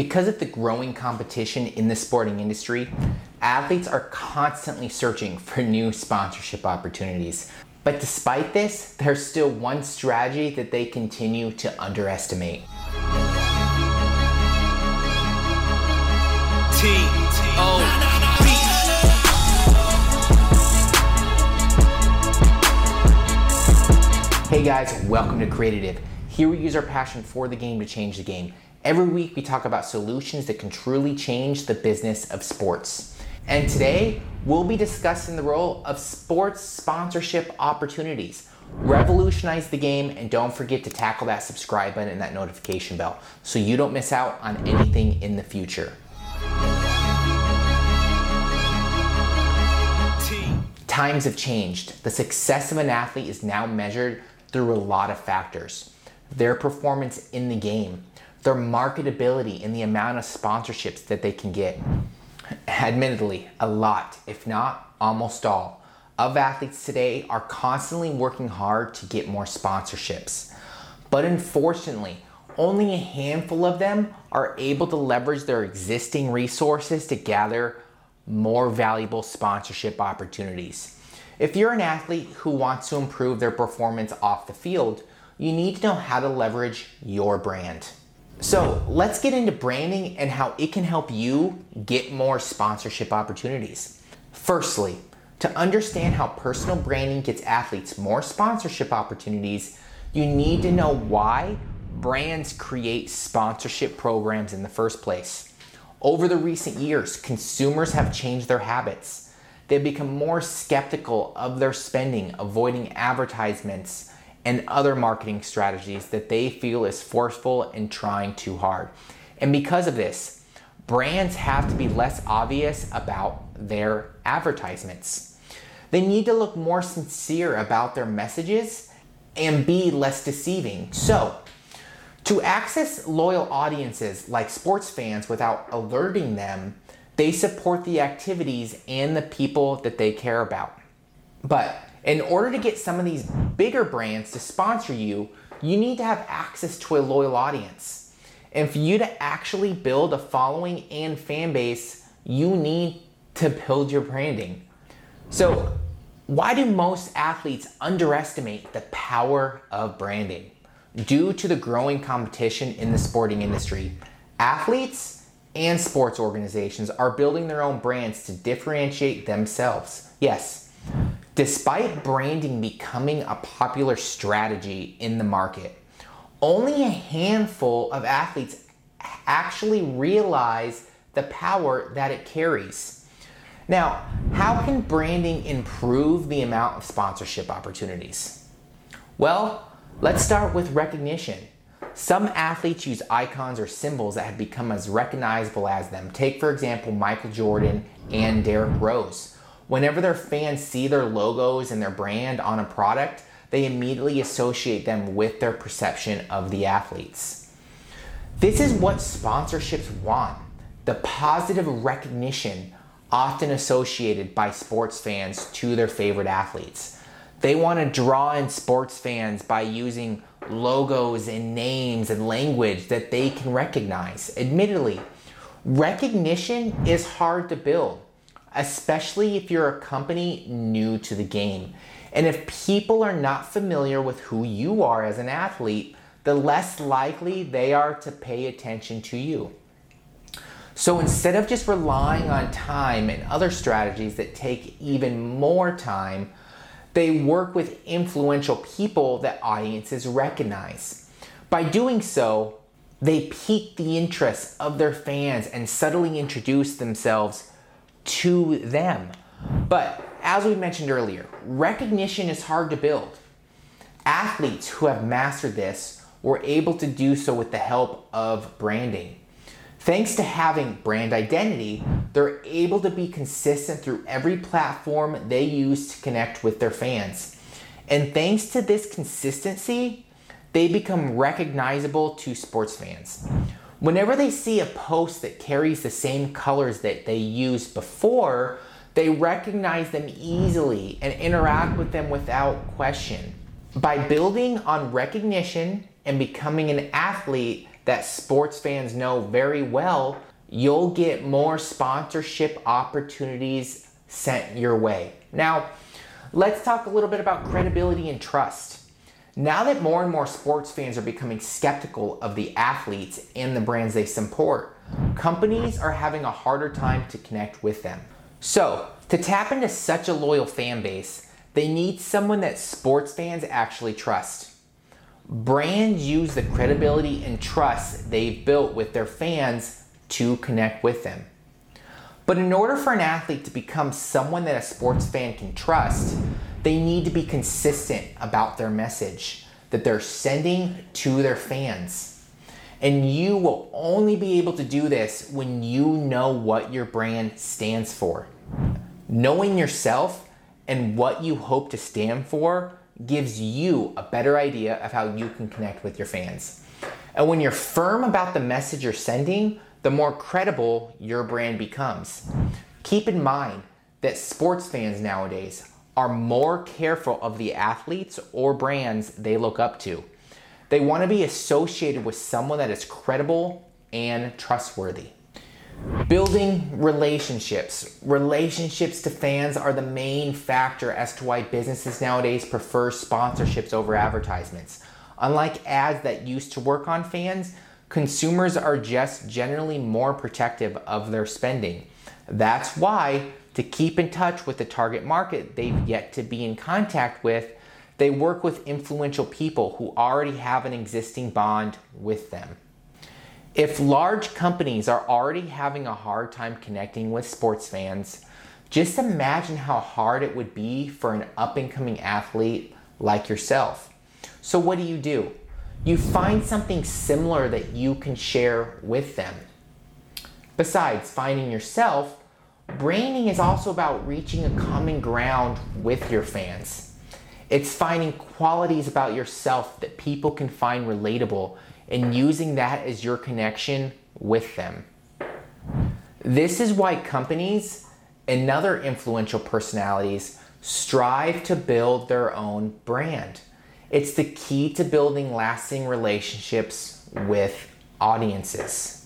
Because of the growing competition in the sporting industry, athletes are constantly searching for new sponsorship opportunities. But despite this, there's still one strategy that they continue to underestimate. Hey guys, welcome to Creative. Here we use our passion for the game to change the game. Every week we talk about solutions that can truly change the business of sports. And today we'll be discussing the role of sports sponsorship opportunities. Revolutionize the game and don't forget to tackle that subscribe button and that notification bell so you don't miss out on anything in the future. Times have changed. The success of an athlete is now measured through a lot of factors. Their performance in the game, their marketability, and the amount of sponsorships that they can get. Admittedly, a lot, if not almost all, of athletes today are constantly working hard to get more sponsorships. But unfortunately, only a handful of them are able to leverage their existing resources to gather more valuable sponsorship opportunities. If you're an athlete who wants to improve their performance off the field, you need to know how to leverage your brand. So let's get into branding and how it can help you get more sponsorship opportunities. Firstly, to understand how personal branding gets athletes more sponsorship opportunities, you need to know why brands create sponsorship programs in the first place. Over the recent years, consumers have changed their habits. They've become more skeptical of their spending, avoiding advertisements and other marketing strategies that they feel is forceful and trying too hard. And because of this, brands have to be less obvious about their advertisements. They need to look more sincere about their messages and be less deceiving. So, to access loyal audiences like sports fans without alerting them, they support the activities and the people that they care about. But in order to get some of these bigger brands to sponsor you, you need to have access to a loyal audience. And for you to actually build a following and fan base, you need to build your branding. So, why do most athletes underestimate the power of branding? Due to the growing competition in the sporting industry, athletes and sports organizations are building their own brands to differentiate themselves. Yes, Despite branding becoming a popular strategy in the market, only a handful of athletes actually realize the power that it carries. Now, how can branding improve the amount of sponsorship opportunities? Well, let's start with recognition. Some athletes use icons or symbols that have become as recognizable as them. Take, for example, Michael Jordan and Derrick Rose. Whenever their fans see their logos and their brand on a product, they immediately associate them with their perception of the athletes. This is what sponsorships want the positive recognition often associated by sports fans to their favorite athletes. They want to draw in sports fans by using logos and names and language that they can recognize. Admittedly, recognition is hard to build especially if you're a company new to the game. And if people are not familiar with who you are as an athlete, the less likely they are to pay attention to you. So instead of just relying on time and other strategies that take even more time, they work with influential people that audiences recognize. By doing so, they pique the interest of their fans and subtly introduce themselves to them. But as we mentioned earlier, recognition is hard to build. Athletes who have mastered this were able to do so with the help of branding. Thanks to having brand identity, they're able to be consistent through every platform they use to connect with their fans. And thanks to this consistency, they become recognizable to sports fans. Whenever they see a post that carries the same colors that they used before, they recognize them easily and interact with them without question. By building on recognition and becoming an athlete that sports fans know very well, you'll get more sponsorship opportunities sent your way. Now, let's talk a little bit about credibility and trust. Now that more and more sports fans are becoming skeptical of the athletes and the brands they support, companies are having a harder time to connect with them. So, to tap into such a loyal fan base, they need someone that sports fans actually trust. Brands use the credibility and trust they've built with their fans to connect with them. But in order for an athlete to become someone that a sports fan can trust, they need to be consistent about their message that they're sending to their fans. And you will only be able to do this when you know what your brand stands for. Knowing yourself and what you hope to stand for gives you a better idea of how you can connect with your fans. And when you're firm about the message you're sending, the more credible your brand becomes. Keep in mind that sports fans nowadays are more careful of the athletes or brands they look up to. They want to be associated with someone that is credible and trustworthy. Building relationships. Relationships to fans are the main factor as to why businesses nowadays prefer sponsorships over advertisements. Unlike ads that used to work on fans, consumers are just generally more protective of their spending. That's why, to keep in touch with the target market they've yet to be in contact with, they work with influential people who already have an existing bond with them. If large companies are already having a hard time connecting with sports fans, just imagine how hard it would be for an up and coming athlete like yourself. So, what do you do? you find something similar that you can share with them. Besides finding yourself, branding is also about reaching a common ground with your fans. It's finding qualities about yourself that people can find relatable and using that as your connection with them. This is why companies and other influential personalities strive to build their own brand. It's the key to building lasting relationships with audiences.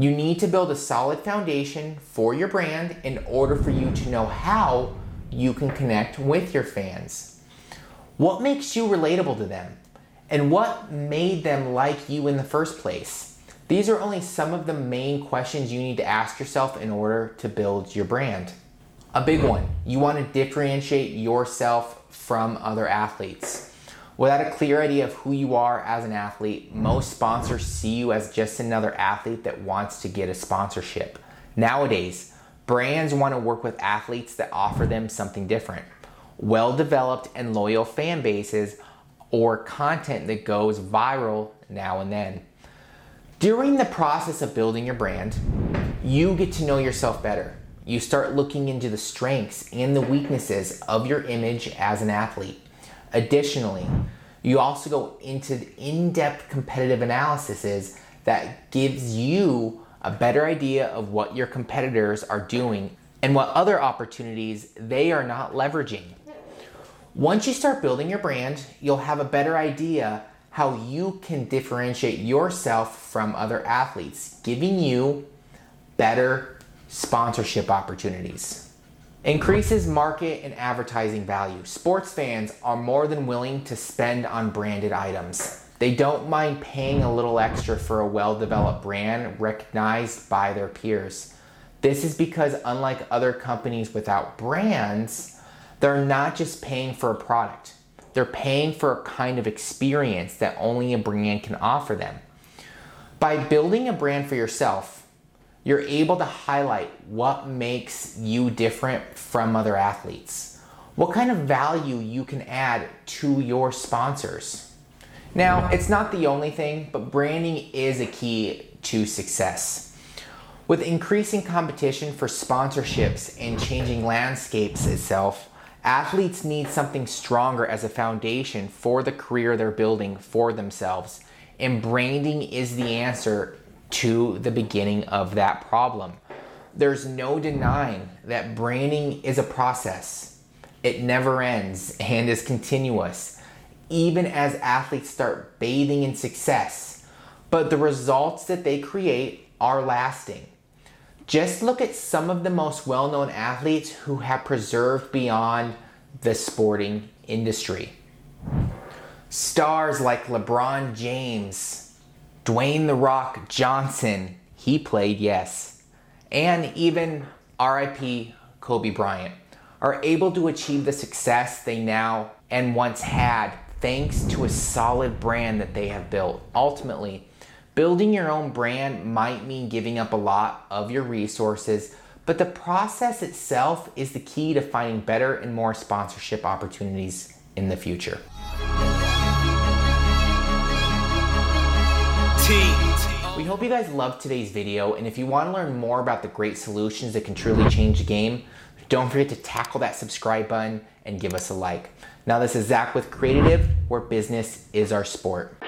You need to build a solid foundation for your brand in order for you to know how you can connect with your fans. What makes you relatable to them? And what made them like you in the first place? These are only some of the main questions you need to ask yourself in order to build your brand. A big one you want to differentiate yourself from other athletes. Without a clear idea of who you are as an athlete, most sponsors see you as just another athlete that wants to get a sponsorship. Nowadays, brands want to work with athletes that offer them something different. Well developed and loyal fan bases or content that goes viral now and then. During the process of building your brand, you get to know yourself better. You start looking into the strengths and the weaknesses of your image as an athlete. Additionally, you also go into in-depth competitive analyses that gives you a better idea of what your competitors are doing and what other opportunities they are not leveraging. Once you start building your brand, you'll have a better idea how you can differentiate yourself from other athletes, giving you better sponsorship opportunities. Increases market and advertising value. Sports fans are more than willing to spend on branded items. They don't mind paying a little extra for a well developed brand recognized by their peers. This is because, unlike other companies without brands, they're not just paying for a product, they're paying for a kind of experience that only a brand can offer them. By building a brand for yourself, you're able to highlight what makes you different from other athletes, what kind of value you can add to your sponsors. Now, it's not the only thing, but branding is a key to success. With increasing competition for sponsorships and changing landscapes itself, athletes need something stronger as a foundation for the career they're building for themselves. And branding is the answer to the beginning of that problem. There's no denying that branding is a process. It never ends and is continuous. Even as athletes start bathing in success, but the results that they create are lasting. Just look at some of the most well known athletes who have preserved beyond the sporting industry. Stars like LeBron James, Dwayne The Rock Johnson, he played, yes, and even RIP Kobe Bryant are able to achieve the success they now and once had thanks to a solid brand that they have built. Ultimately, building your own brand might mean giving up a lot of your resources, but the process itself is the key to finding better and more sponsorship opportunities in the future. We hope you guys loved today's video, and if you want to learn more about the great solutions that can truly change the game, don't forget to tackle that subscribe button and give us a like. Now, this is Zach with Creative, where business is our sport.